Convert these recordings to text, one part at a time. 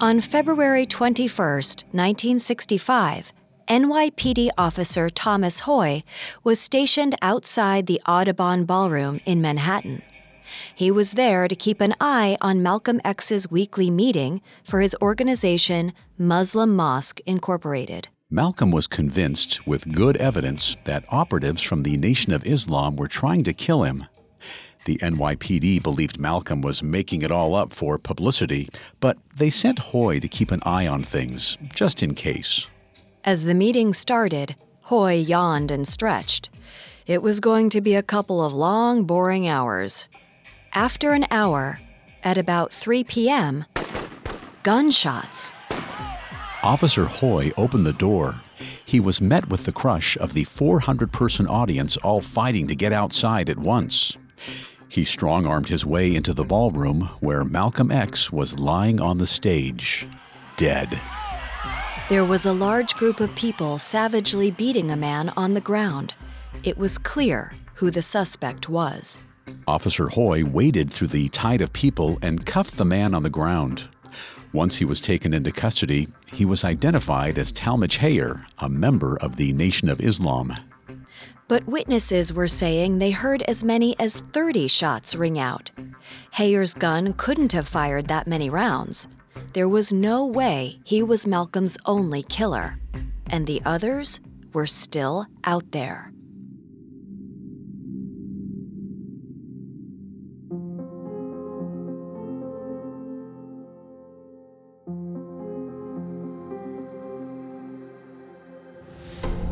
On February 21, 1965, NYPD officer Thomas Hoy was stationed outside the Audubon Ballroom in Manhattan. He was there to keep an eye on Malcolm X's weekly meeting for his organization Muslim Mosque Incorporated. Malcolm was convinced, with good evidence, that operatives from the Nation of Islam were trying to kill him. The NYPD believed Malcolm was making it all up for publicity, but they sent Hoy to keep an eye on things, just in case. As the meeting started, Hoy yawned and stretched. It was going to be a couple of long, boring hours. After an hour, at about 3 p.m., gunshots. Officer Hoy opened the door. He was met with the crush of the 400 person audience all fighting to get outside at once. He strong armed his way into the ballroom where Malcolm X was lying on the stage, dead. There was a large group of people savagely beating a man on the ground. It was clear who the suspect was. Officer Hoy waded through the tide of people and cuffed the man on the ground. Once he was taken into custody, he was identified as Talmadge Hayer, a member of the Nation of Islam. But witnesses were saying they heard as many as 30 shots ring out. Hayer's gun couldn't have fired that many rounds. There was no way he was Malcolm's only killer. And the others were still out there.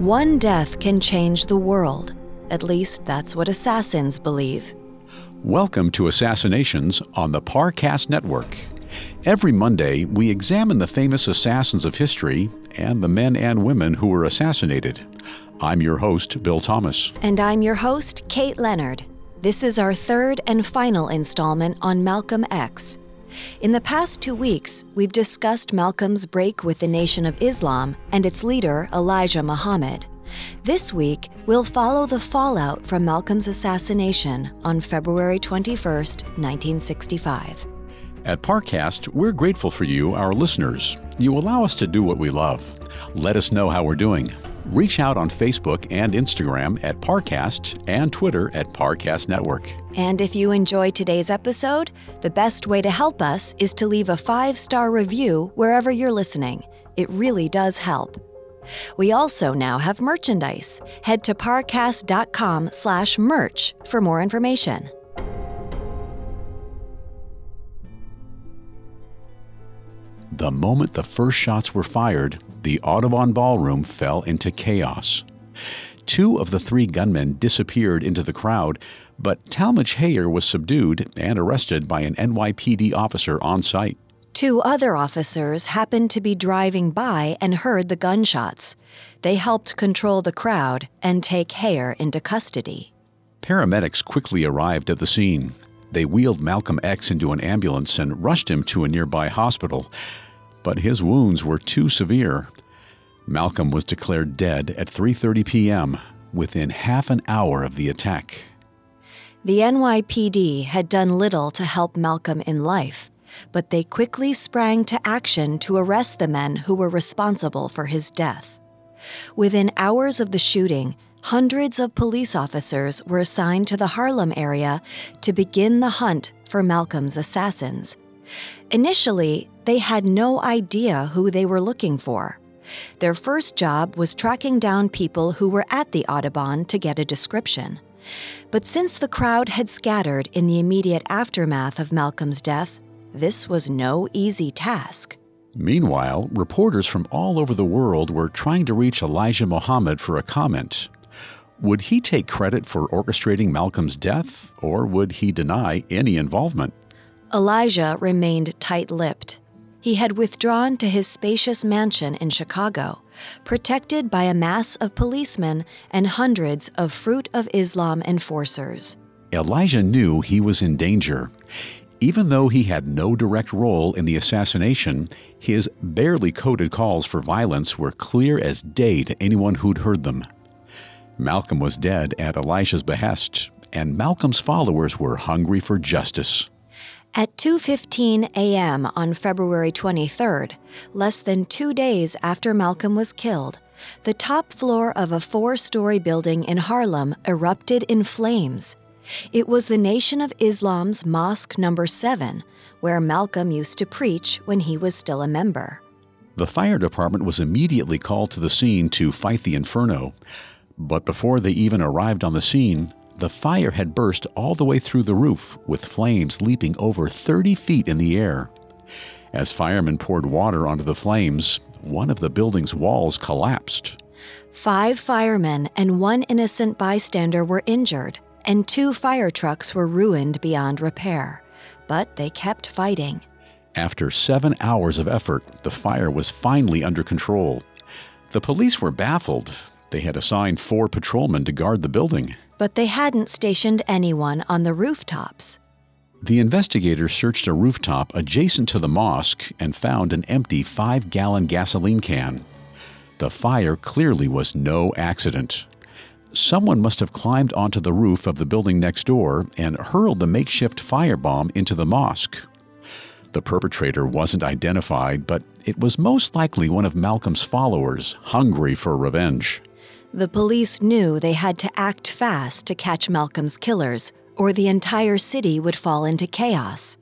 One death can change the world. At least that's what assassins believe. Welcome to Assassinations on the Parcast Network. Every Monday, we examine the famous assassins of history and the men and women who were assassinated. I'm your host, Bill Thomas. And I'm your host, Kate Leonard. This is our third and final installment on Malcolm X. In the past two weeks, we've discussed Malcolm's break with the Nation of Islam and its leader, Elijah Muhammad. This week, we'll follow the fallout from Malcolm's assassination on February 21, 1965. At Parcast, we're grateful for you, our listeners. You allow us to do what we love. Let us know how we're doing. Reach out on Facebook and Instagram at Parcast and Twitter at Parcast Network. And if you enjoy today's episode, the best way to help us is to leave a five star review wherever you're listening. It really does help. We also now have merchandise. Head to parcast.com slash merch for more information. The moment the first shots were fired, the Audubon Ballroom fell into chaos. Two of the three gunmen disappeared into the crowd, but Talmadge Hayer was subdued and arrested by an NYPD officer on site. Two other officers happened to be driving by and heard the gunshots. They helped control the crowd and take Hayer into custody. Paramedics quickly arrived at the scene. They wheeled Malcolm X into an ambulance and rushed him to a nearby hospital, but his wounds were too severe. Malcolm was declared dead at 3:30 p.m. within half an hour of the attack. The NYPD had done little to help Malcolm in life, but they quickly sprang to action to arrest the men who were responsible for his death. Within hours of the shooting, hundreds of police officers were assigned to the Harlem area to begin the hunt for Malcolm's assassins. Initially, they had no idea who they were looking for. Their first job was tracking down people who were at the Audubon to get a description. But since the crowd had scattered in the immediate aftermath of Malcolm's death, this was no easy task. Meanwhile, reporters from all over the world were trying to reach Elijah Muhammad for a comment. Would he take credit for orchestrating Malcolm's death, or would he deny any involvement? Elijah remained tight lipped. He had withdrawn to his spacious mansion in Chicago, protected by a mass of policemen and hundreds of Fruit of Islam enforcers. Elijah knew he was in danger. Even though he had no direct role in the assassination, his barely coded calls for violence were clear as day to anyone who'd heard them. Malcolm was dead at Elijah's behest, and Malcolm's followers were hungry for justice. At 2:15 a.m. on February 23rd, less than 2 days after Malcolm was killed, the top floor of a four-story building in Harlem erupted in flames. It was the Nation of Islam's Mosque number 7, where Malcolm used to preach when he was still a member. The fire department was immediately called to the scene to fight the inferno. But before they even arrived on the scene, the fire had burst all the way through the roof, with flames leaping over 30 feet in the air. As firemen poured water onto the flames, one of the building's walls collapsed. Five firemen and one innocent bystander were injured, and two fire trucks were ruined beyond repair. But they kept fighting. After seven hours of effort, the fire was finally under control. The police were baffled. They had assigned four patrolmen to guard the building. But they hadn't stationed anyone on the rooftops. The investigators searched a rooftop adjacent to the mosque and found an empty five gallon gasoline can. The fire clearly was no accident. Someone must have climbed onto the roof of the building next door and hurled the makeshift firebomb into the mosque. The perpetrator wasn't identified, but it was most likely one of Malcolm's followers, hungry for revenge. The police knew they had to act fast to catch Malcolm's killers, or the entire city would fall into chaos.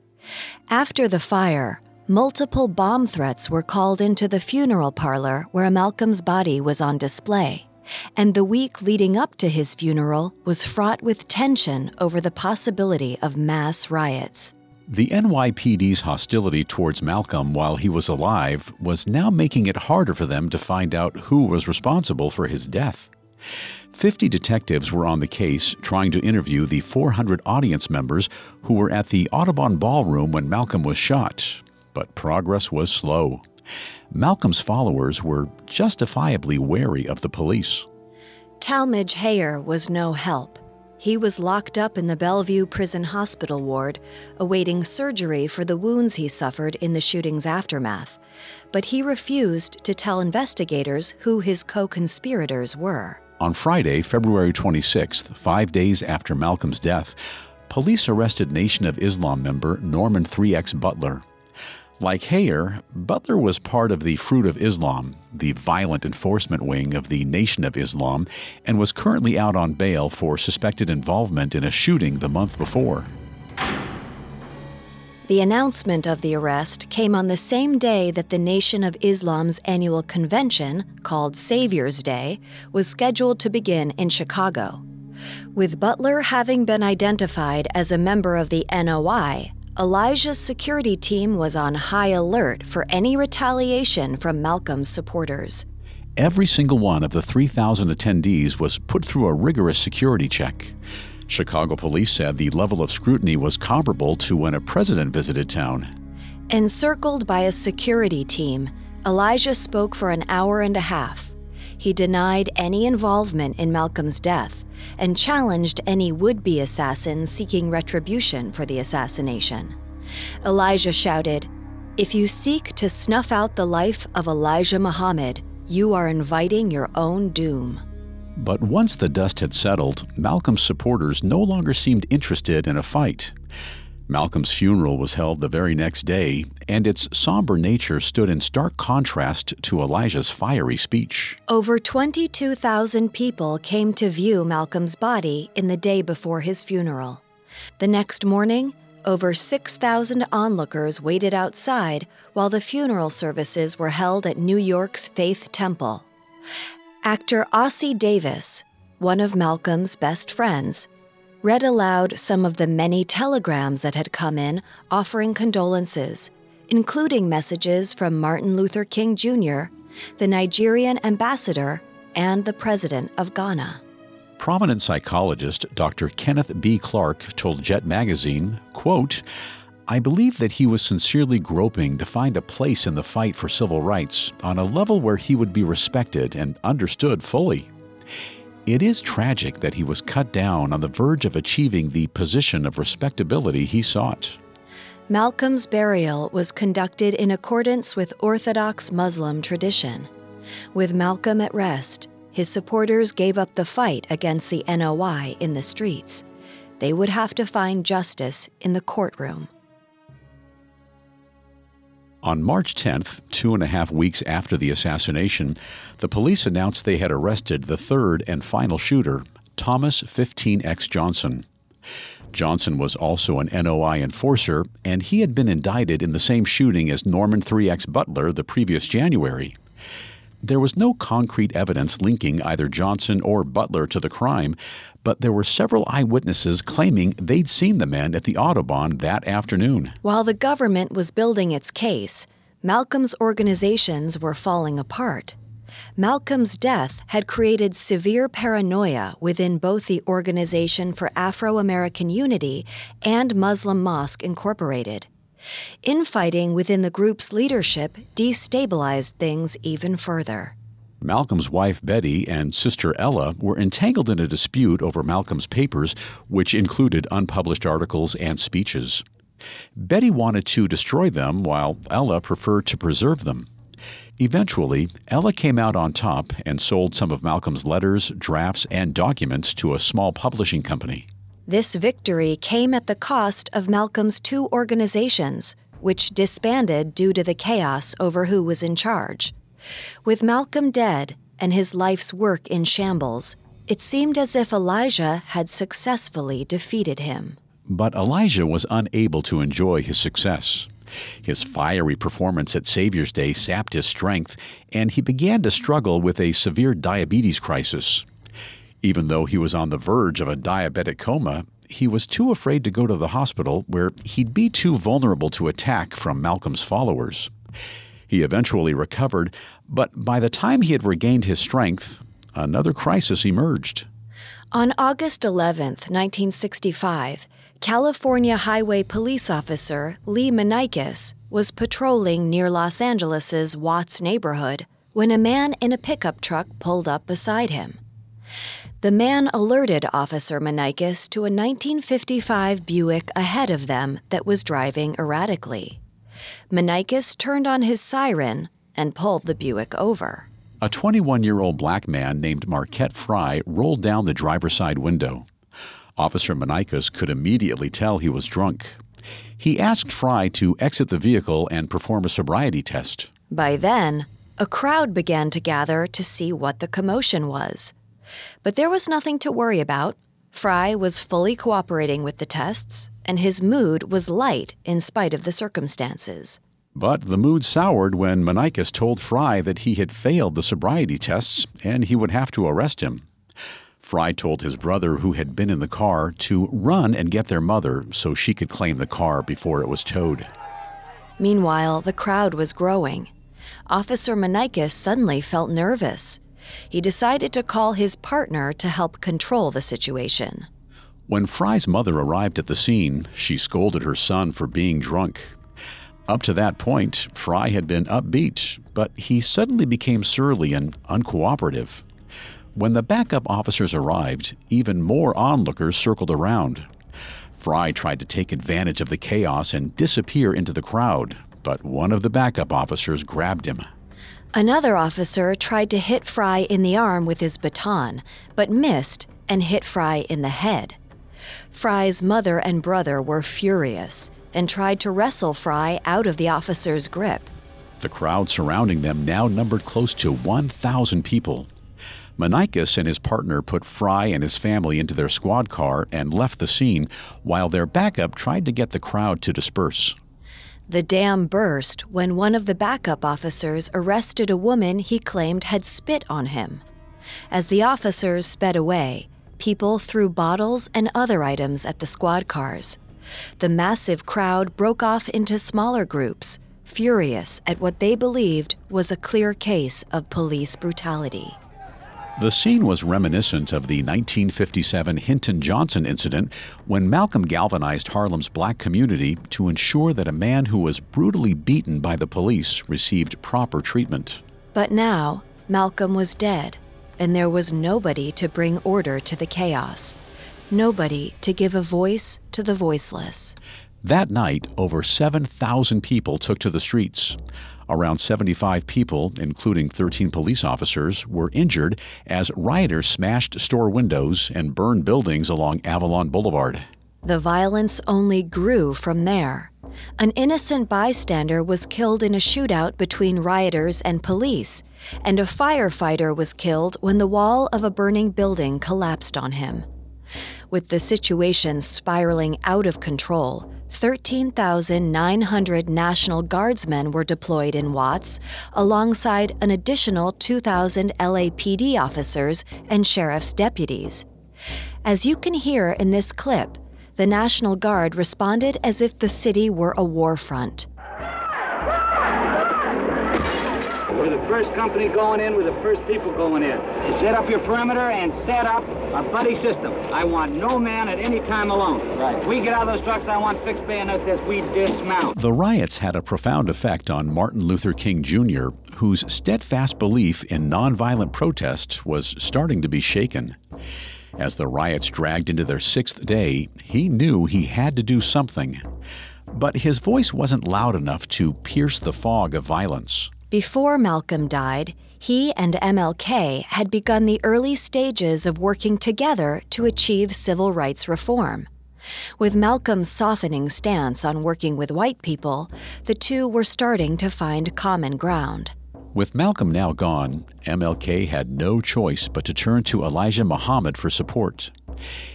After the fire, multiple bomb threats were called into the funeral parlor where Malcolm's body was on display, and the week leading up to his funeral was fraught with tension over the possibility of mass riots. The NYPD's hostility towards Malcolm while he was alive was now making it harder for them to find out who was responsible for his death. Fifty detectives were on the case trying to interview the 400 audience members who were at the Audubon Ballroom when Malcolm was shot, but progress was slow. Malcolm's followers were justifiably wary of the police. Talmadge Hayer was no help. He was locked up in the Bellevue Prison Hospital ward, awaiting surgery for the wounds he suffered in the shooting's aftermath. But he refused to tell investigators who his co conspirators were. On Friday, February 26th, five days after Malcolm's death, police arrested Nation of Islam member Norman 3X Butler. Like Hayer, Butler was part of the Fruit of Islam, the violent enforcement wing of the Nation of Islam, and was currently out on bail for suspected involvement in a shooting the month before. The announcement of the arrest came on the same day that the Nation of Islam's annual convention, called Savior's Day, was scheduled to begin in Chicago. With Butler having been identified as a member of the NOI, Elijah's security team was on high alert for any retaliation from Malcolm's supporters. Every single one of the 3,000 attendees was put through a rigorous security check. Chicago police said the level of scrutiny was comparable to when a president visited town. Encircled by a security team, Elijah spoke for an hour and a half. He denied any involvement in Malcolm's death and challenged any would be assassins seeking retribution for the assassination. Elijah shouted, If you seek to snuff out the life of Elijah Muhammad, you are inviting your own doom. But once the dust had settled, Malcolm's supporters no longer seemed interested in a fight. Malcolm's funeral was held the very next day, and its somber nature stood in stark contrast to Elijah's fiery speech. Over 22,000 people came to view Malcolm's body in the day before his funeral. The next morning, over 6,000 onlookers waited outside while the funeral services were held at New York's Faith Temple. Actor Ossie Davis, one of Malcolm's best friends, read aloud some of the many telegrams that had come in offering condolences, including messages from Martin Luther King Jr., the Nigerian ambassador, and the president of Ghana. Prominent psychologist Dr. Kenneth B. Clark told Jet magazine, quote, I believe that he was sincerely groping to find a place in the fight for civil rights on a level where he would be respected and understood fully. It is tragic that he was cut down on the verge of achieving the position of respectability he sought. Malcolm's burial was conducted in accordance with Orthodox Muslim tradition. With Malcolm at rest, his supporters gave up the fight against the NOI in the streets. They would have to find justice in the courtroom. On March 10th, two and a half weeks after the assassination, the police announced they had arrested the third and final shooter, Thomas 15X Johnson. Johnson was also an NOI enforcer, and he had been indicted in the same shooting as Norman 3X Butler the previous January. There was no concrete evidence linking either Johnson or Butler to the crime, but there were several eyewitnesses claiming they'd seen the men at the Audubon that afternoon. While the government was building its case, Malcolm's organizations were falling apart. Malcolm's death had created severe paranoia within both the Organization for Afro American Unity and Muslim Mosque Incorporated. Infighting within the group's leadership destabilized things even further. Malcolm's wife Betty and sister Ella were entangled in a dispute over Malcolm's papers, which included unpublished articles and speeches. Betty wanted to destroy them, while Ella preferred to preserve them. Eventually, Ella came out on top and sold some of Malcolm's letters, drafts, and documents to a small publishing company. This victory came at the cost of Malcolm's two organizations, which disbanded due to the chaos over who was in charge. With Malcolm dead and his life's work in shambles, it seemed as if Elijah had successfully defeated him. But Elijah was unable to enjoy his success. His fiery performance at Savior's Day sapped his strength, and he began to struggle with a severe diabetes crisis. Even though he was on the verge of a diabetic coma, he was too afraid to go to the hospital where he'd be too vulnerable to attack from Malcolm's followers. He eventually recovered, but by the time he had regained his strength, another crisis emerged. On August 11, 1965, California Highway Police Officer Lee Minikus was patrolling near Los Angeles's Watts neighborhood when a man in a pickup truck pulled up beside him. The man alerted Officer Minikus to a 1955 Buick ahead of them that was driving erratically. Minikus turned on his siren and pulled the Buick over. A 21 year old black man named Marquette Frye rolled down the driver's side window. Officer Minikus could immediately tell he was drunk. He asked Frye to exit the vehicle and perform a sobriety test. By then, a crowd began to gather to see what the commotion was. But there was nothing to worry about. Frye was fully cooperating with the tests, and his mood was light in spite of the circumstances. But the mood soured when Minikus told Frye that he had failed the sobriety tests and he would have to arrest him. Frye told his brother, who had been in the car, to run and get their mother so she could claim the car before it was towed. Meanwhile, the crowd was growing. Officer Minikus suddenly felt nervous. He decided to call his partner to help control the situation. When Frye's mother arrived at the scene, she scolded her son for being drunk. Up to that point, Frye had been upbeat, but he suddenly became surly and uncooperative. When the backup officers arrived, even more onlookers circled around. Frye tried to take advantage of the chaos and disappear into the crowd, but one of the backup officers grabbed him. Another officer tried to hit Frye in the arm with his baton, but missed and hit Frye in the head. Frye's mother and brother were furious and tried to wrestle Frye out of the officer's grip. The crowd surrounding them now numbered close to 1,000 people. Minikus and his partner put Frye and his family into their squad car and left the scene, while their backup tried to get the crowd to disperse. The dam burst when one of the backup officers arrested a woman he claimed had spit on him. As the officers sped away, people threw bottles and other items at the squad cars. The massive crowd broke off into smaller groups, furious at what they believed was a clear case of police brutality. The scene was reminiscent of the 1957 Hinton Johnson incident when Malcolm galvanized Harlem's black community to ensure that a man who was brutally beaten by the police received proper treatment. But now, Malcolm was dead, and there was nobody to bring order to the chaos, nobody to give a voice to the voiceless. That night, over 7,000 people took to the streets. Around 75 people, including 13 police officers, were injured as rioters smashed store windows and burned buildings along Avalon Boulevard. The violence only grew from there. An innocent bystander was killed in a shootout between rioters and police, and a firefighter was killed when the wall of a burning building collapsed on him. With the situation spiraling out of control, 13,900 National Guardsmen were deployed in Watts, alongside an additional 2,000 LAPD officers and sheriff's deputies. As you can hear in this clip, the National Guard responded as if the city were a war front. We're the first company going in, we're the first people going in. Set up your perimeter and set up a buddy system. I want no man at any time alone. Right. If we get out of those trucks, I want fixed bayonets as we dismount. The riots had a profound effect on Martin Luther King Jr., whose steadfast belief in nonviolent protest was starting to be shaken. As the riots dragged into their sixth day, he knew he had to do something. But his voice wasn't loud enough to pierce the fog of violence. Before Malcolm died, he and MLK had begun the early stages of working together to achieve civil rights reform. With Malcolm's softening stance on working with white people, the two were starting to find common ground. With Malcolm now gone, MLK had no choice but to turn to Elijah Muhammad for support.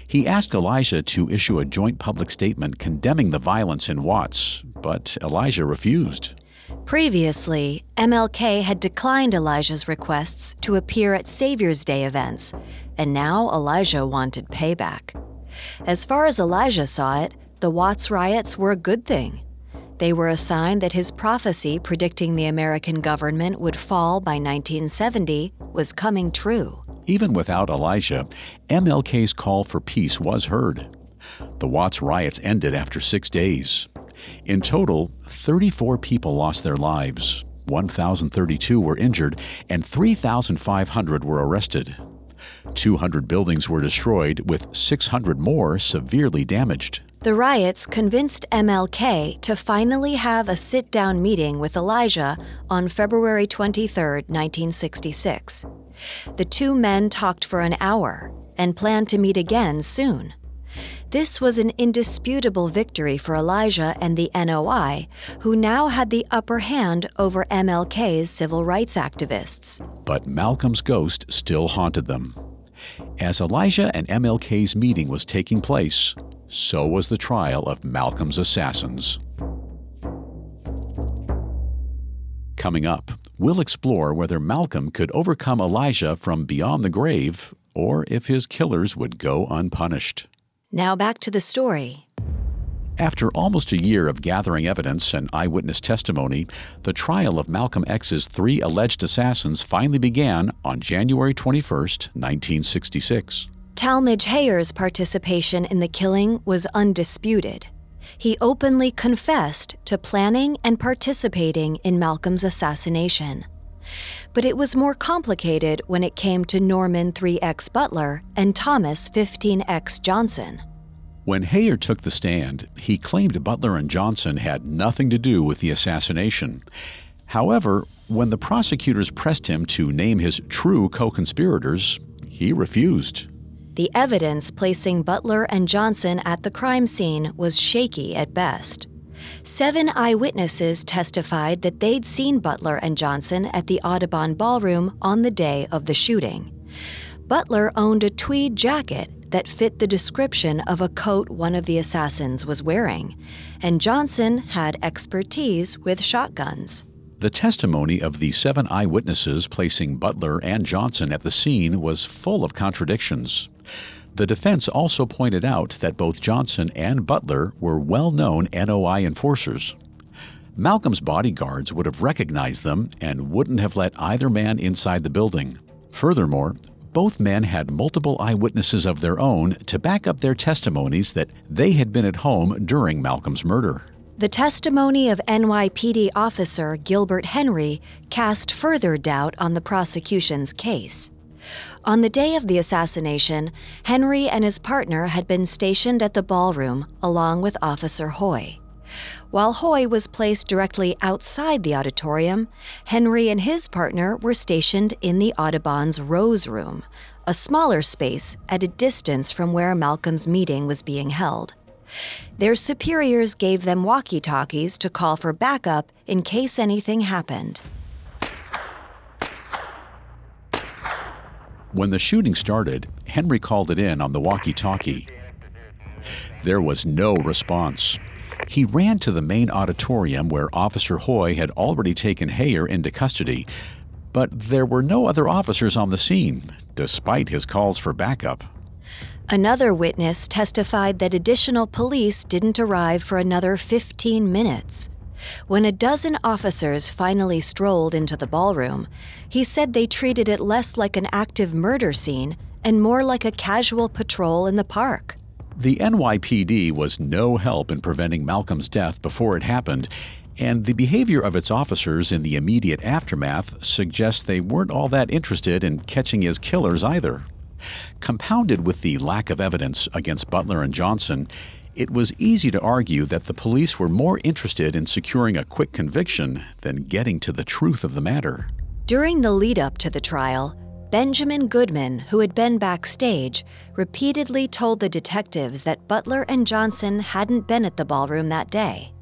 He asked Elijah to issue a joint public statement condemning the violence in Watts, but Elijah refused. Previously, MLK had declined Elijah's requests to appear at Savior's Day events, and now Elijah wanted payback. As far as Elijah saw it, the Watts riots were a good thing. They were a sign that his prophecy predicting the American government would fall by 1970 was coming true. Even without Elijah, MLK's call for peace was heard. The Watts riots ended after six days. In total, 34 people lost their lives, 1,032 were injured, and 3,500 were arrested. 200 buildings were destroyed, with 600 more severely damaged. The riots convinced MLK to finally have a sit down meeting with Elijah on February 23, 1966. The two men talked for an hour and planned to meet again soon. This was an indisputable victory for Elijah and the NOI, who now had the upper hand over MLK's civil rights activists. But Malcolm's ghost still haunted them. As Elijah and MLK's meeting was taking place, so was the trial of Malcolm's assassins. Coming up, we'll explore whether Malcolm could overcome Elijah from beyond the grave or if his killers would go unpunished. Now back to the story. After almost a year of gathering evidence and eyewitness testimony, the trial of Malcolm X's three alleged assassins finally began on January 21, 1966. Talmadge Hayer's participation in the killing was undisputed. He openly confessed to planning and participating in Malcolm's assassination. But it was more complicated when it came to Norman 3X Butler and Thomas 15X Johnson. When Hayer took the stand, he claimed Butler and Johnson had nothing to do with the assassination. However, when the prosecutors pressed him to name his true co conspirators, he refused. The evidence placing Butler and Johnson at the crime scene was shaky at best. Seven eyewitnesses testified that they'd seen Butler and Johnson at the Audubon Ballroom on the day of the shooting. Butler owned a tweed jacket that fit the description of a coat one of the assassins was wearing, and Johnson had expertise with shotguns. The testimony of the seven eyewitnesses placing Butler and Johnson at the scene was full of contradictions. The defense also pointed out that both Johnson and Butler were well known NOI enforcers. Malcolm's bodyguards would have recognized them and wouldn't have let either man inside the building. Furthermore, both men had multiple eyewitnesses of their own to back up their testimonies that they had been at home during Malcolm's murder. The testimony of NYPD officer Gilbert Henry cast further doubt on the prosecution's case. On the day of the assassination, Henry and his partner had been stationed at the ballroom along with Officer Hoy. While Hoy was placed directly outside the auditorium, Henry and his partner were stationed in the Audubon's Rose Room, a smaller space at a distance from where Malcolm's meeting was being held. Their superiors gave them walkie talkies to call for backup in case anything happened. When the shooting started, Henry called it in on the walkie talkie. There was no response. He ran to the main auditorium where Officer Hoy had already taken Hayer into custody, but there were no other officers on the scene, despite his calls for backup. Another witness testified that additional police didn't arrive for another 15 minutes. When a dozen officers finally strolled into the ballroom, he said they treated it less like an active murder scene and more like a casual patrol in the park. The NYPD was no help in preventing Malcolm's death before it happened, and the behavior of its officers in the immediate aftermath suggests they weren't all that interested in catching his killers either. Compounded with the lack of evidence against Butler and Johnson, it was easy to argue that the police were more interested in securing a quick conviction than getting to the truth of the matter. During the lead up to the trial, Benjamin Goodman, who had been backstage, repeatedly told the detectives that Butler and Johnson hadn't been at the ballroom that day.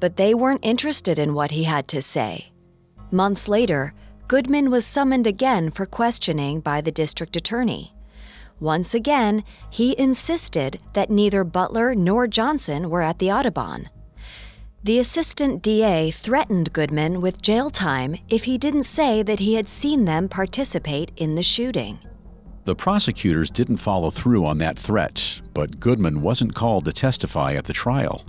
But they weren't interested in what he had to say. Months later, Goodman was summoned again for questioning by the district attorney. Once again, he insisted that neither Butler nor Johnson were at the Audubon. The assistant DA threatened Goodman with jail time if he didn't say that he had seen them participate in the shooting. The prosecutors didn't follow through on that threat, but Goodman wasn't called to testify at the trial.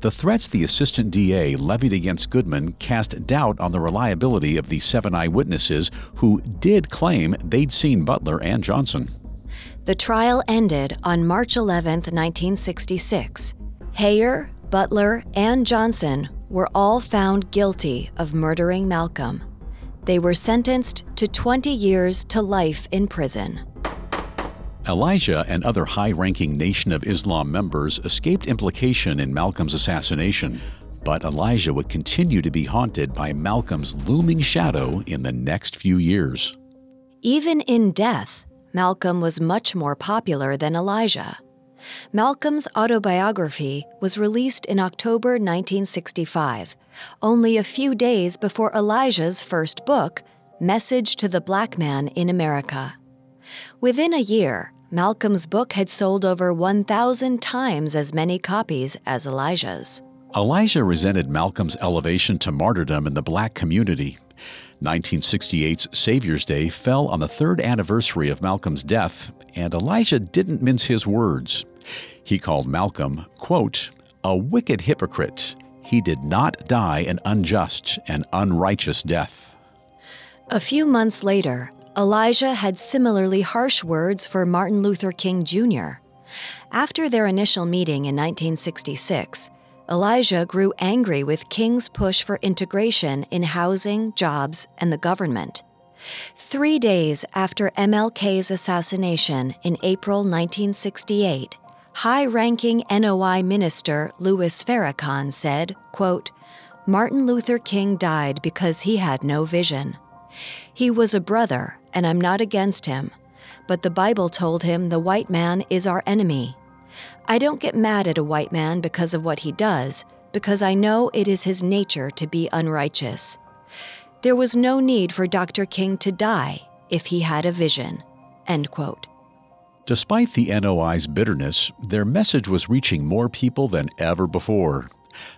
The threats the assistant DA levied against Goodman cast doubt on the reliability of the seven eyewitnesses who did claim they'd seen Butler and Johnson. The trial ended on March 11, 1966. Hayer, Butler, and Johnson were all found guilty of murdering Malcolm. They were sentenced to 20 years to life in prison. Elijah and other high ranking Nation of Islam members escaped implication in Malcolm's assassination, but Elijah would continue to be haunted by Malcolm's looming shadow in the next few years. Even in death, Malcolm was much more popular than Elijah. Malcolm's autobiography was released in October 1965, only a few days before Elijah's first book, Message to the Black Man in America. Within a year, Malcolm's book had sold over 1,000 times as many copies as Elijah's. Elijah resented Malcolm's elevation to martyrdom in the black community 1968's Savior's Day fell on the third anniversary of Malcolm's death, and Elijah didn't mince his words. He called Malcolm, quote, a wicked hypocrite. He did not die an unjust and unrighteous death. A few months later, Elijah had similarly harsh words for Martin Luther King Jr. After their initial meeting in 1966, Elijah grew angry with King's push for integration in housing, jobs, and the government. Three days after MLK's assassination in April 1968, high ranking NOI minister Louis Farrakhan said, quote, Martin Luther King died because he had no vision. He was a brother, and I'm not against him, but the Bible told him the white man is our enemy. I don't get mad at a white man because of what he does, because I know it is his nature to be unrighteous. There was no need for Dr. King to die if he had a vision. End quote. Despite the NOI's bitterness, their message was reaching more people than ever before.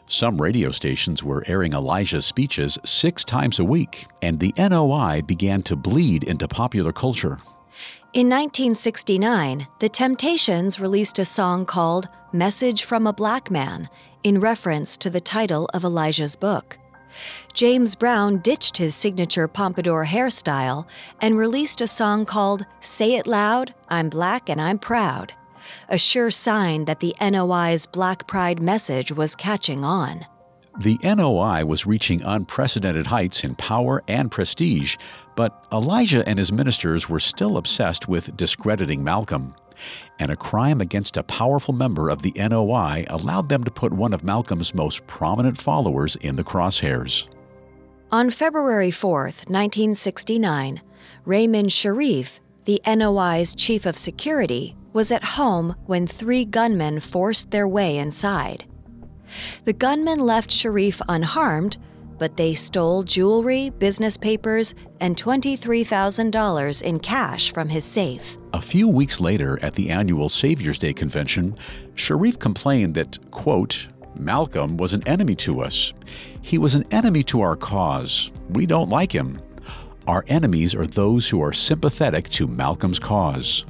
Some radio stations were airing Elijah's speeches six times a week, and the NOI began to bleed into popular culture. In 1969, The Temptations released a song called Message from a Black Man in reference to the title of Elijah's book. James Brown ditched his signature pompadour hairstyle and released a song called Say It Loud, I'm Black and I'm Proud, a sure sign that the NOI's Black Pride message was catching on. The NOI was reaching unprecedented heights in power and prestige, but Elijah and his ministers were still obsessed with discrediting Malcolm. And a crime against a powerful member of the NOI allowed them to put one of Malcolm's most prominent followers in the crosshairs. On February 4, 1969, Raymond Sharrieff, the NOI's chief of security, was at home when three gunmen forced their way inside. The gunmen left Sharrieff unharmed, but they stole jewelry, business papers, and $23,000 in cash from his safe. A few weeks later, at the annual Savior's Day convention, Sharrieff complained that, quote, Malcolm was an enemy to us. He was an enemy to our cause. We don't like him. Our enemies are those who are sympathetic to Malcolm's cause.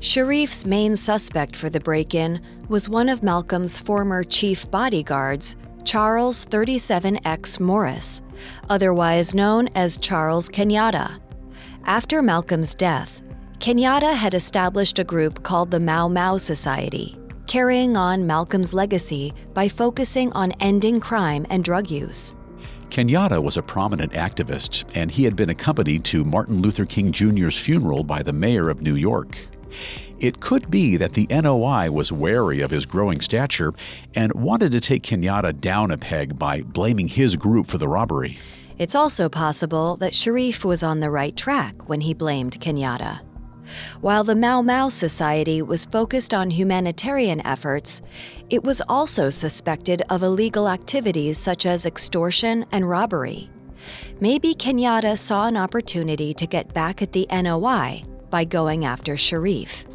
Sharrieff's main suspect for the break in was one of Malcolm's former chief bodyguards, Charles 37X Morris, otherwise known as Charles Kenyatta. After Malcolm's death, Kenyatta had established a group called the Mau Mau Society, carrying on Malcolm's legacy by focusing on ending crime and drug use. Kenyatta was a prominent activist, and he had been accompanied to Martin Luther King Jr.'s funeral by the mayor of New York. It could be that the NOI was wary of his growing stature and wanted to take Kenyatta down a peg by blaming his group for the robbery. It's also possible that Sharrieff was on the right track when he blamed Kenyatta. While the Mau Mau Society was focused on humanitarian efforts, it was also suspected of illegal activities such as extortion and robbery. Maybe Kenyatta saw an opportunity to get back at the NOI by going after Sharrieff.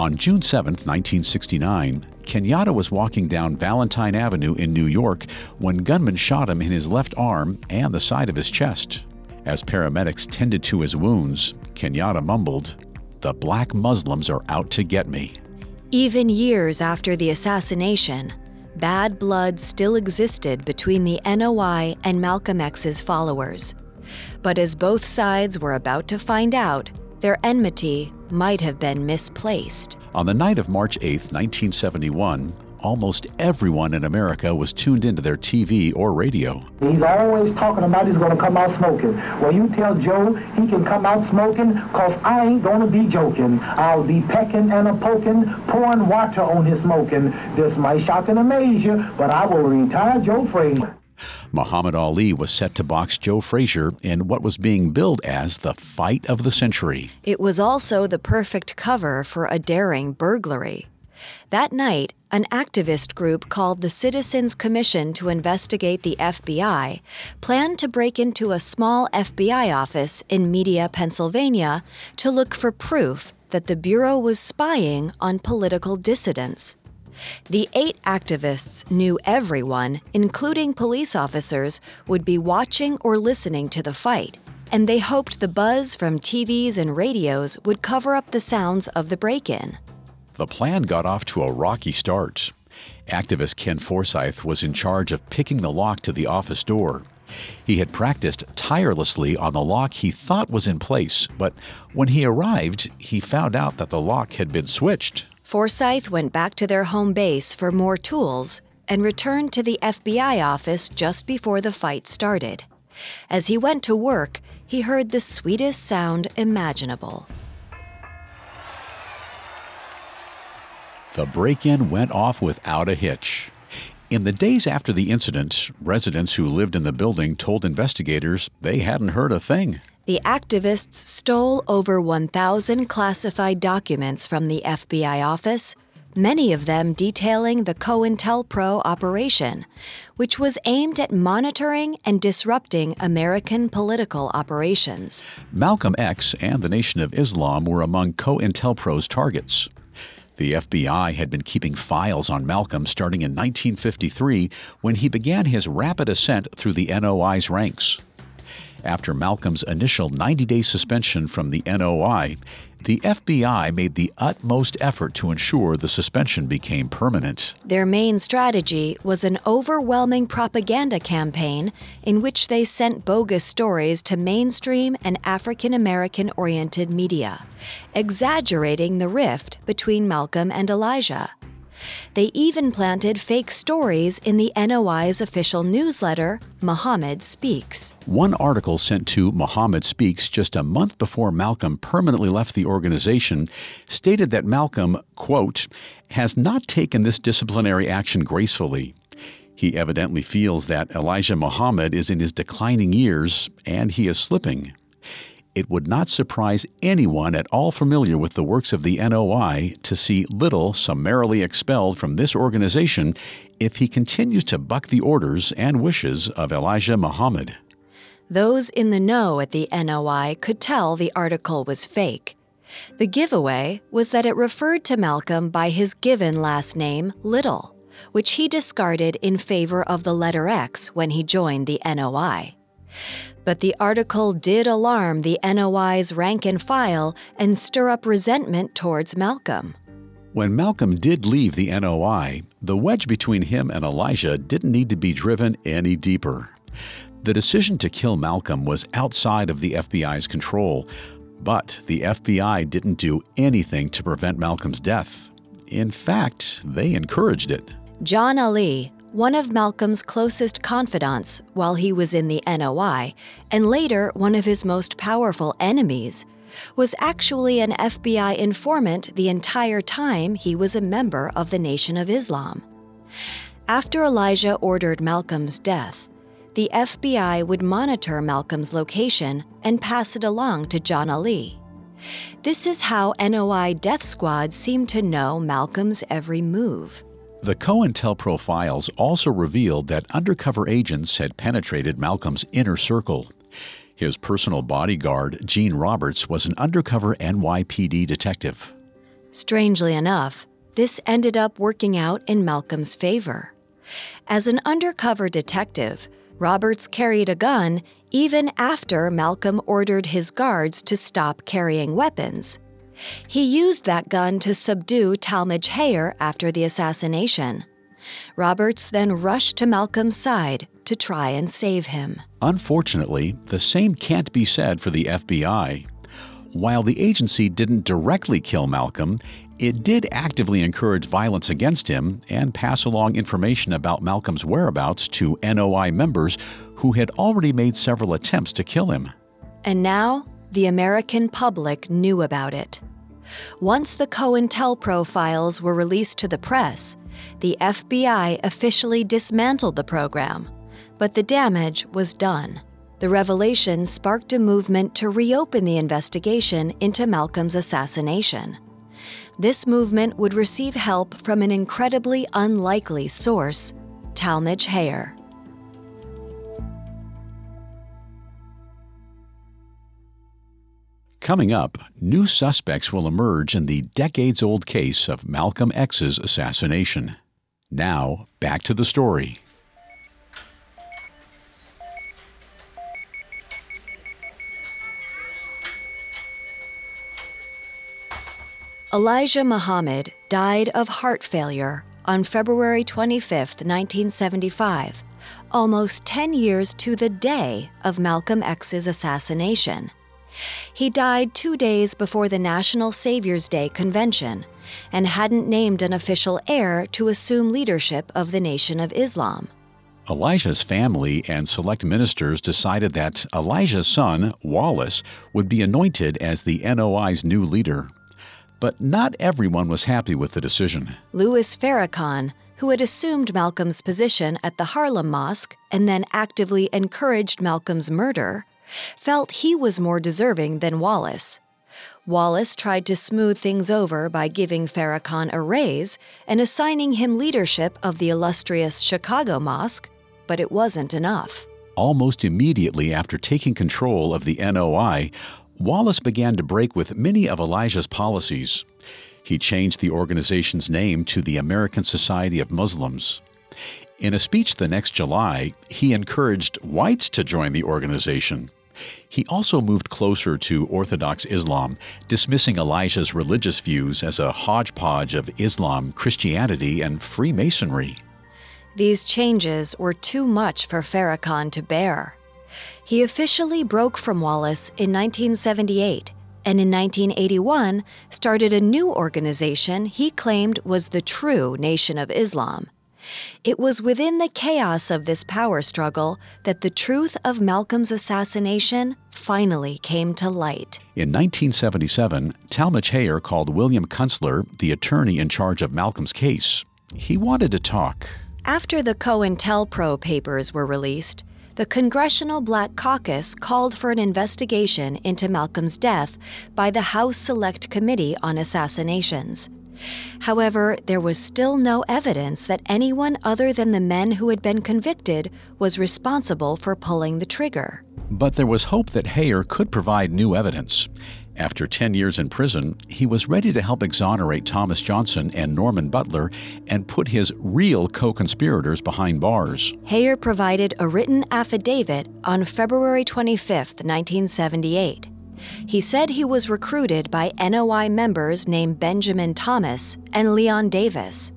On June 7, 1969, Kenyatta was walking down Valentine Avenue in New York when gunmen shot him in his left arm and the side of his chest. As paramedics tended to his wounds, Kenyatta mumbled, The black Muslims are out to get me. Even years after the assassination, bad blood still existed between the NOI and Malcolm X's followers. But as both sides were about to find out, their enmity might have been misplaced. On the night of March 8, 1971, almost everyone in America was tuned into their TV or radio. He's always talking about he's going to come out smoking. Well, you tell Joe he can come out smoking because I ain't going to be joking. I'll be pecking and a poking, pouring water on his smoking. This might shock and amaze you, but I will retire Joe Frazier. Muhammad Ali was set to box Joe Frazier in what was being billed as the fight of the century. It was also the perfect cover for a daring burglary. That night, an activist group called the Citizens Commission to Investigate the FBI planned to break into a small FBI office in Media, Pennsylvania, to look for proof that the Bureau was spying on political dissidents. The eight activists knew everyone, including police officers, would be watching or listening to the fight, and they hoped the buzz from TVs and radios would cover up the sounds of the break in. The plan got off to a rocky start. Activist Ken Forsyth was in charge of picking the lock to the office door. He had practiced tirelessly on the lock he thought was in place, but when he arrived, he found out that the lock had been switched. Forsyth went back to their home base for more tools and returned to the FBI office just before the fight started. As he went to work, he heard the sweetest sound imaginable. The break in went off without a hitch. In the days after the incident, residents who lived in the building told investigators they hadn't heard a thing. The activists stole over 1,000 classified documents from the FBI office, many of them detailing the COINTELPRO operation, which was aimed at monitoring and disrupting American political operations. Malcolm X and the Nation of Islam were among COINTELPRO's targets. The FBI had been keeping files on Malcolm starting in 1953 when he began his rapid ascent through the NOI's ranks. After Malcolm's initial 90 day suspension from the NOI, the FBI made the utmost effort to ensure the suspension became permanent. Their main strategy was an overwhelming propaganda campaign in which they sent bogus stories to mainstream and African American oriented media, exaggerating the rift between Malcolm and Elijah. They even planted fake stories in the NOI's official newsletter, Muhammad Speaks. One article sent to Muhammad Speaks just a month before Malcolm permanently left the organization stated that Malcolm, quote, has not taken this disciplinary action gracefully. He evidently feels that Elijah Muhammad is in his declining years and he is slipping. It would not surprise anyone at all familiar with the works of the NOI to see Little summarily expelled from this organization if he continues to buck the orders and wishes of Elijah Muhammad. Those in the know at the NOI could tell the article was fake. The giveaway was that it referred to Malcolm by his given last name, Little, which he discarded in favor of the letter X when he joined the NOI. But the article did alarm the NOI's rank and file and stir up resentment towards Malcolm. When Malcolm did leave the NOI, the wedge between him and Elijah didn't need to be driven any deeper. The decision to kill Malcolm was outside of the FBI's control, but the FBI didn't do anything to prevent Malcolm's death. In fact, they encouraged it. John Ali, one of Malcolm's closest confidants while he was in the NOI, and later one of his most powerful enemies, was actually an FBI informant the entire time he was a member of the Nation of Islam. After Elijah ordered Malcolm's death, the FBI would monitor Malcolm's location and pass it along to John Ali. This is how NOI death squads seemed to know Malcolm's every move. The COINTELPRO files also revealed that undercover agents had penetrated Malcolm's inner circle. His personal bodyguard, Gene Roberts, was an undercover NYPD detective. Strangely enough, this ended up working out in Malcolm's favor. As an undercover detective, Roberts carried a gun even after Malcolm ordered his guards to stop carrying weapons. He used that gun to subdue Talmadge Hayer after the assassination. Roberts then rushed to Malcolm's side to try and save him. Unfortunately, the same can't be said for the FBI. While the agency didn't directly kill Malcolm, it did actively encourage violence against him and pass along information about Malcolm's whereabouts to NOI members who had already made several attempts to kill him. And now, the American public knew about it. Once the COINTELPRO files were released to the press, the FBI officially dismantled the program. But the damage was done. The revelation sparked a movement to reopen the investigation into Malcolm's assassination. This movement would receive help from an incredibly unlikely source, Talmadge Hayer. Coming up, new suspects will emerge in the decades old case of Malcolm X's assassination. Now, back to the story. Elijah Muhammad died of heart failure on February 25, 1975, almost 10 years to the day of Malcolm X's assassination. He died two days before the National Saviors Day convention and hadn't named an official heir to assume leadership of the Nation of Islam. Elijah's family and select ministers decided that Elijah's son, Wallace, would be anointed as the NOI's new leader. But not everyone was happy with the decision. Louis Farrakhan, who had assumed Malcolm's position at the Harlem Mosque and then actively encouraged Malcolm's murder, felt he was more deserving than Wallace. Wallace tried to smooth things over by giving Farrakhan a raise and assigning him leadership of the illustrious Chicago Mosque, but it wasn't enough. Almost immediately after taking control of the NOI, Wallace began to break with many of Elijah's policies. He changed the organization's name to the American Society of Muslims. In a speech the next July, he encouraged whites to join the organization. He also moved closer to Orthodox Islam, dismissing Elijah's religious views as a hodgepodge of Islam, Christianity, and Freemasonry. These changes were too much for Farrakhan to bear. He officially broke from Wallace in 1978 and in 1981 started a new organization he claimed was the true Nation of Islam. It was within the chaos of this power struggle that the truth of Malcolm's assassination finally came to light. In 1977, Talmadge Hayer called William Kunstler, the attorney in charge of Malcolm's case. He wanted to talk. After the COINTELPRO papers were released, the Congressional Black Caucus called for an investigation into Malcolm's death by the House Select Committee on Assassinations. However, there was still no evidence that anyone other than the men who had been convicted was responsible for pulling the trigger. But there was hope that Hayer could provide new evidence. After 10 years in prison, he was ready to help exonerate Thomas Johnson and Norman Butler and put his real co conspirators behind bars. Hayer provided a written affidavit on February 25, 1978. He said he was recruited by NOI members named Benjamin Thomas and Leon Davis.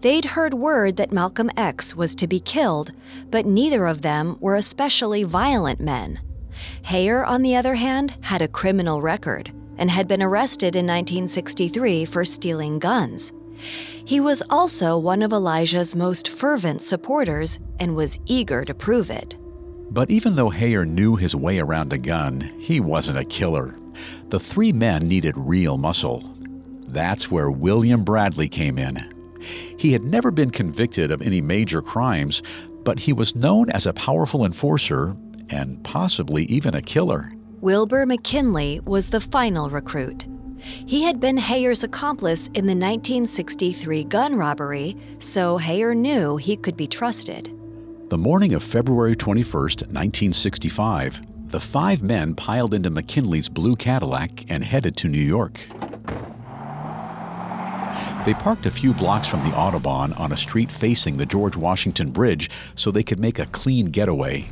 They'd heard word that Malcolm X was to be killed, but neither of them were especially violent men. Hayer, on the other hand, had a criminal record and had been arrested in 1963 for stealing guns. He was also one of Elijah's most fervent supporters and was eager to prove it. But even though Hayer knew his way around a gun, he wasn't a killer. The three men needed real muscle. That's where William Bradley came in. He had never been convicted of any major crimes, but he was known as a powerful enforcer and possibly even a killer. Wilbur McKinley was the final recruit. He had been Hayer's accomplice in the 1963 gun robbery, so Hayer knew he could be trusted. The morning of February 21, 1965, the five men piled into McKinley's blue Cadillac and headed to New York. They parked a few blocks from the Audubon on a street facing the George Washington Bridge so they could make a clean getaway.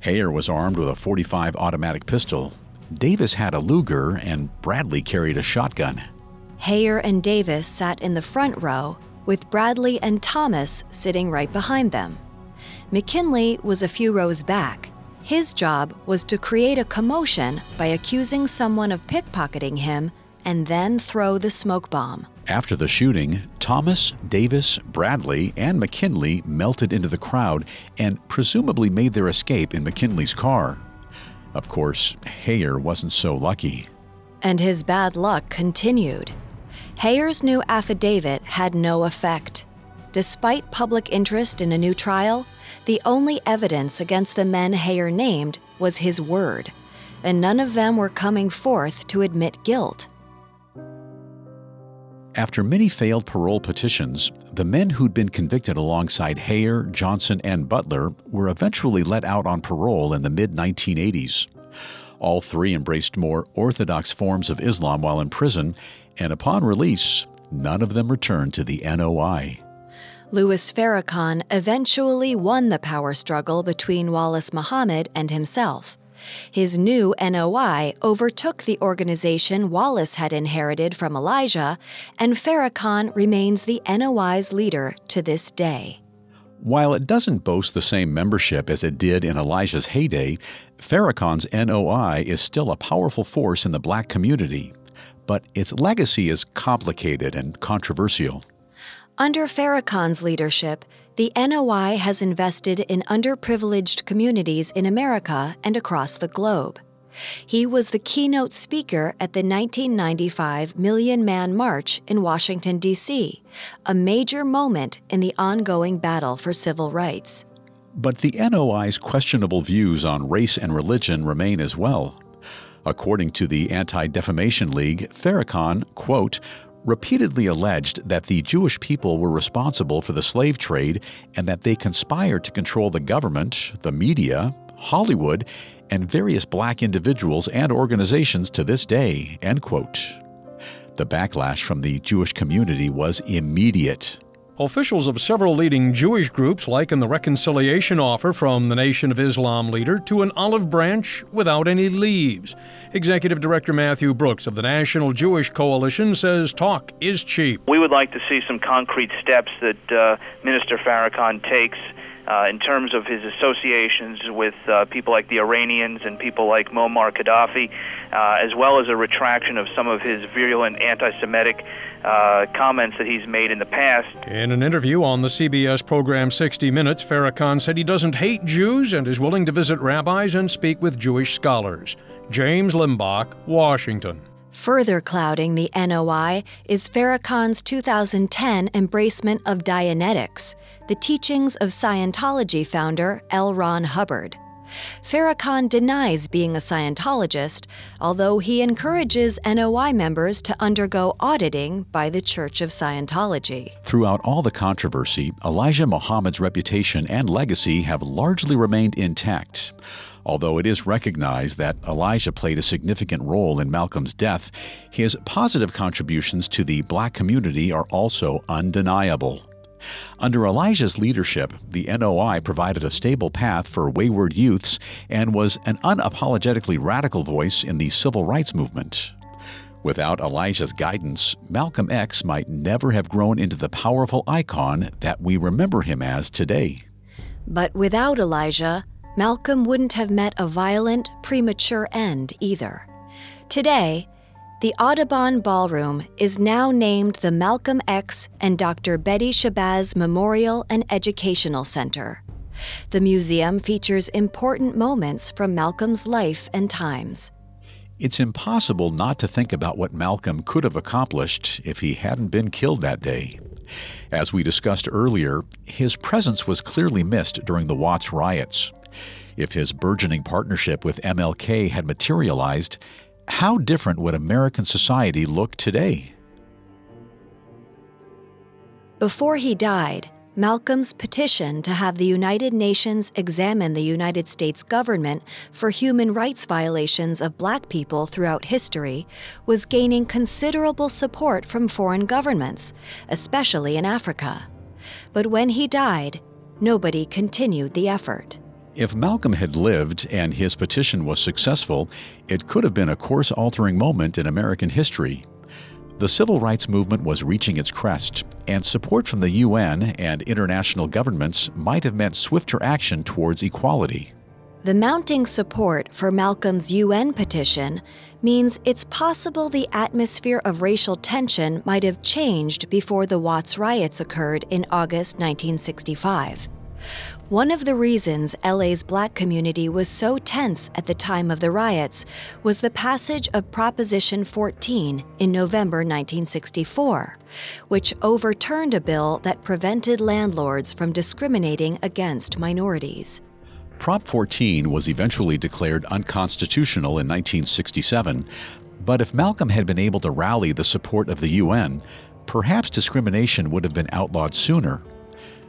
Hayer was armed with a 45 automatic pistol. Davis had a Luger, and Bradley carried a shotgun. Hayer and Davis sat in the front row, with Bradley and Thomas sitting right behind them. McKinley was a few rows back. His job was to create a commotion by accusing someone of pickpocketing him and then throw the smoke bomb. After the shooting, Thomas, Davis, Bradley, and McKinley melted into the crowd and presumably made their escape in McKinley's car. Of course, Hayer wasn't so lucky. And his bad luck continued. Hayer's new affidavit had no effect. Despite public interest in a new trial, the only evidence against the men Hayer named was his word, and none of them were coming forth to admit guilt. After many failed parole petitions, the men who'd been convicted alongside Hayer, Johnson, and Butler were eventually let out on parole in the mid 1980s. All three embraced more orthodox forms of Islam while in prison, and upon release, none of them returned to the NOI. Louis Farrakhan eventually won the power struggle between Wallace Muhammad and himself. His new NOI overtook the organization Wallace had inherited from Elijah, and Farrakhan remains the NOI's leader to this day. While it doesn't boast the same membership as it did in Elijah's heyday, Farrakhan's NOI is still a powerful force in the black community. But its legacy is complicated and controversial. Under Farrakhan's leadership, the NOI has invested in underprivileged communities in America and across the globe. He was the keynote speaker at the 1995 Million Man March in Washington, D.C., a major moment in the ongoing battle for civil rights. But the NOI's questionable views on race and religion remain as well. According to the Anti Defamation League, Farrakhan, quote, repeatedly alleged that the Jewish people were responsible for the slave trade and that they conspired to control the government, the media, Hollywood, and various black individuals and organizations to this day. End quote. The backlash from the Jewish community was immediate. Officials of several leading Jewish groups liken the reconciliation offer from the Nation of Islam leader to an olive branch without any leaves. Executive Director Matthew Brooks of the National Jewish Coalition says talk is cheap. We would like to see some concrete steps that uh, Minister Farrakhan takes uh, in terms of his associations with uh, people like the Iranians and people like Muammar Gaddafi, uh, as well as a retraction of some of his virulent anti Semitic uh, comments that he's made in the past. In an interview on the CBS program 60 Minutes, Farrakhan said he doesn't hate Jews and is willing to visit rabbis and speak with Jewish scholars. James Limbach, Washington. Further clouding the NOI is Farrakhan's 2010 embracement of Dianetics, the teachings of Scientology founder L. Ron Hubbard. Farrakhan denies being a Scientologist, although he encourages NOI members to undergo auditing by the Church of Scientology. Throughout all the controversy, Elijah Muhammad's reputation and legacy have largely remained intact. Although it is recognized that Elijah played a significant role in Malcolm's death, his positive contributions to the black community are also undeniable. Under Elijah's leadership, the NOI provided a stable path for wayward youths and was an unapologetically radical voice in the civil rights movement. Without Elijah's guidance, Malcolm X might never have grown into the powerful icon that we remember him as today. But without Elijah, Malcolm wouldn't have met a violent, premature end either. Today, the Audubon Ballroom is now named the Malcolm X and Dr. Betty Shabazz Memorial and Educational Center. The museum features important moments from Malcolm's life and times. It's impossible not to think about what Malcolm could have accomplished if he hadn't been killed that day. As we discussed earlier, his presence was clearly missed during the Watts riots. If his burgeoning partnership with MLK had materialized, how different would American society look today? Before he died, Malcolm's petition to have the United Nations examine the United States government for human rights violations of black people throughout history was gaining considerable support from foreign governments, especially in Africa. But when he died, nobody continued the effort. If Malcolm had lived and his petition was successful, it could have been a course altering moment in American history. The civil rights movement was reaching its crest, and support from the UN and international governments might have meant swifter action towards equality. The mounting support for Malcolm's UN petition means it's possible the atmosphere of racial tension might have changed before the Watts riots occurred in August 1965. One of the reasons LA's black community was so tense at the time of the riots was the passage of Proposition 14 in November 1964, which overturned a bill that prevented landlords from discriminating against minorities. Prop 14 was eventually declared unconstitutional in 1967, but if Malcolm had been able to rally the support of the UN, perhaps discrimination would have been outlawed sooner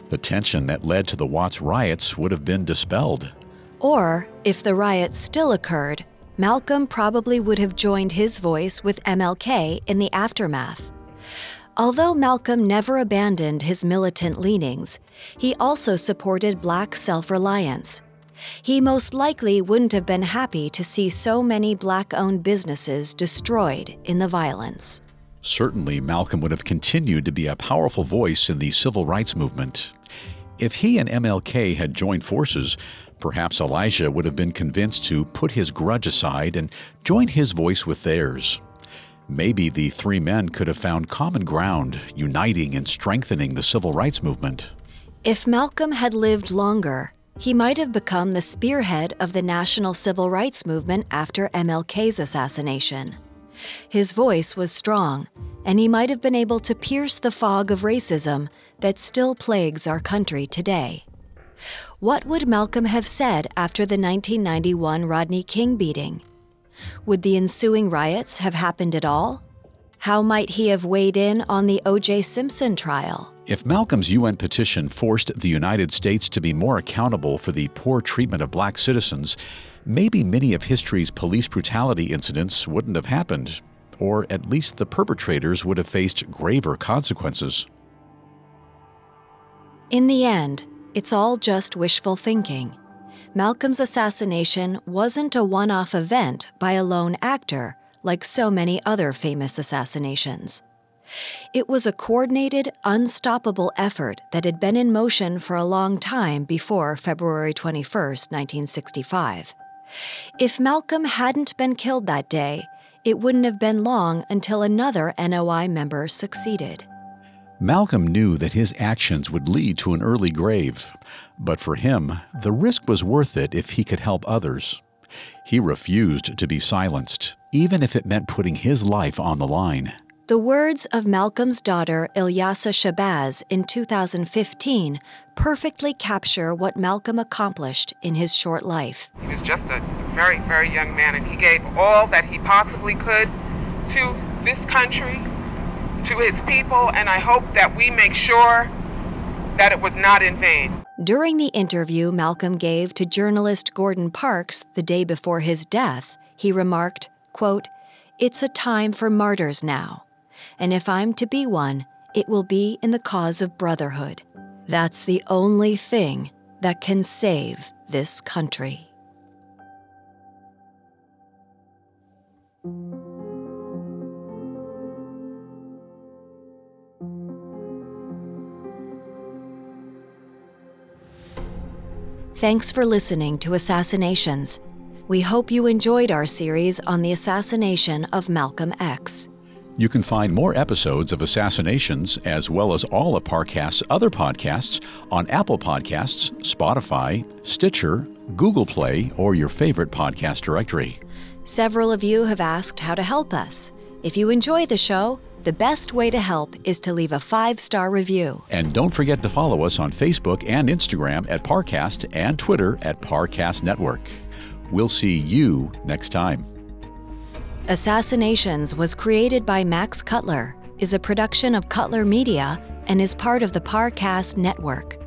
the tension that led to the Watts riots would have been dispelled. Or, if the riots still occurred, Malcolm probably would have joined his voice with MLK in the aftermath. Although Malcolm never abandoned his militant leanings, he also supported black self reliance. He most likely wouldn't have been happy to see so many black owned businesses destroyed in the violence. Certainly, Malcolm would have continued to be a powerful voice in the civil rights movement. If he and MLK had joined forces, perhaps Elijah would have been convinced to put his grudge aside and join his voice with theirs. Maybe the three men could have found common ground, uniting and strengthening the civil rights movement. If Malcolm had lived longer, he might have become the spearhead of the national civil rights movement after MLK's assassination. His voice was strong, and he might have been able to pierce the fog of racism that still plagues our country today. What would Malcolm have said after the 1991 Rodney King beating? Would the ensuing riots have happened at all? How might he have weighed in on the O.J. Simpson trial? If Malcolm's UN petition forced the United States to be more accountable for the poor treatment of black citizens, maybe many of history's police brutality incidents wouldn't have happened, or at least the perpetrators would have faced graver consequences. In the end, it's all just wishful thinking. Malcolm's assassination wasn't a one off event by a lone actor like so many other famous assassinations. It was a coordinated, unstoppable effort that had been in motion for a long time before February 21, 1965. If Malcolm hadn't been killed that day, it wouldn't have been long until another NOI member succeeded. Malcolm knew that his actions would lead to an early grave, but for him, the risk was worth it if he could help others. He refused to be silenced, even if it meant putting his life on the line. The words of Malcolm's daughter Ilyasah Shabazz in 2015 perfectly capture what Malcolm accomplished in his short life. He was just a very, very young man, and he gave all that he possibly could to this country, to his people, and I hope that we make sure that it was not in vain. During the interview Malcolm gave to journalist Gordon Parks the day before his death, he remarked, quote, It's a time for martyrs now and if I'm to be one, it will be in the cause of brotherhood. That's the only thing that can save this country. Thanks for listening to Assassinations. We hope you enjoyed our series on the assassination of Malcolm X. You can find more episodes of Assassinations, as well as all of Parcast's other podcasts, on Apple Podcasts, Spotify, Stitcher, Google Play, or your favorite podcast directory. Several of you have asked how to help us. If you enjoy the show, the best way to help is to leave a five star review. And don't forget to follow us on Facebook and Instagram at Parcast and Twitter at Parcast Network. We'll see you next time. Assassinations was created by Max Cutler, is a production of Cutler Media, and is part of the Parcast network.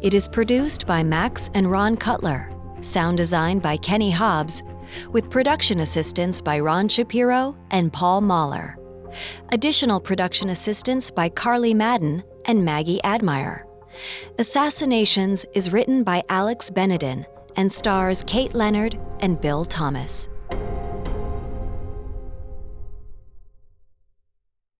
It is produced by Max and Ron Cutler, sound designed by Kenny Hobbs, with production assistance by Ron Shapiro and Paul Mahler. Additional production assistance by Carly Madden and Maggie Admire. Assassinations is written by Alex Benedin and stars Kate Leonard and Bill Thomas.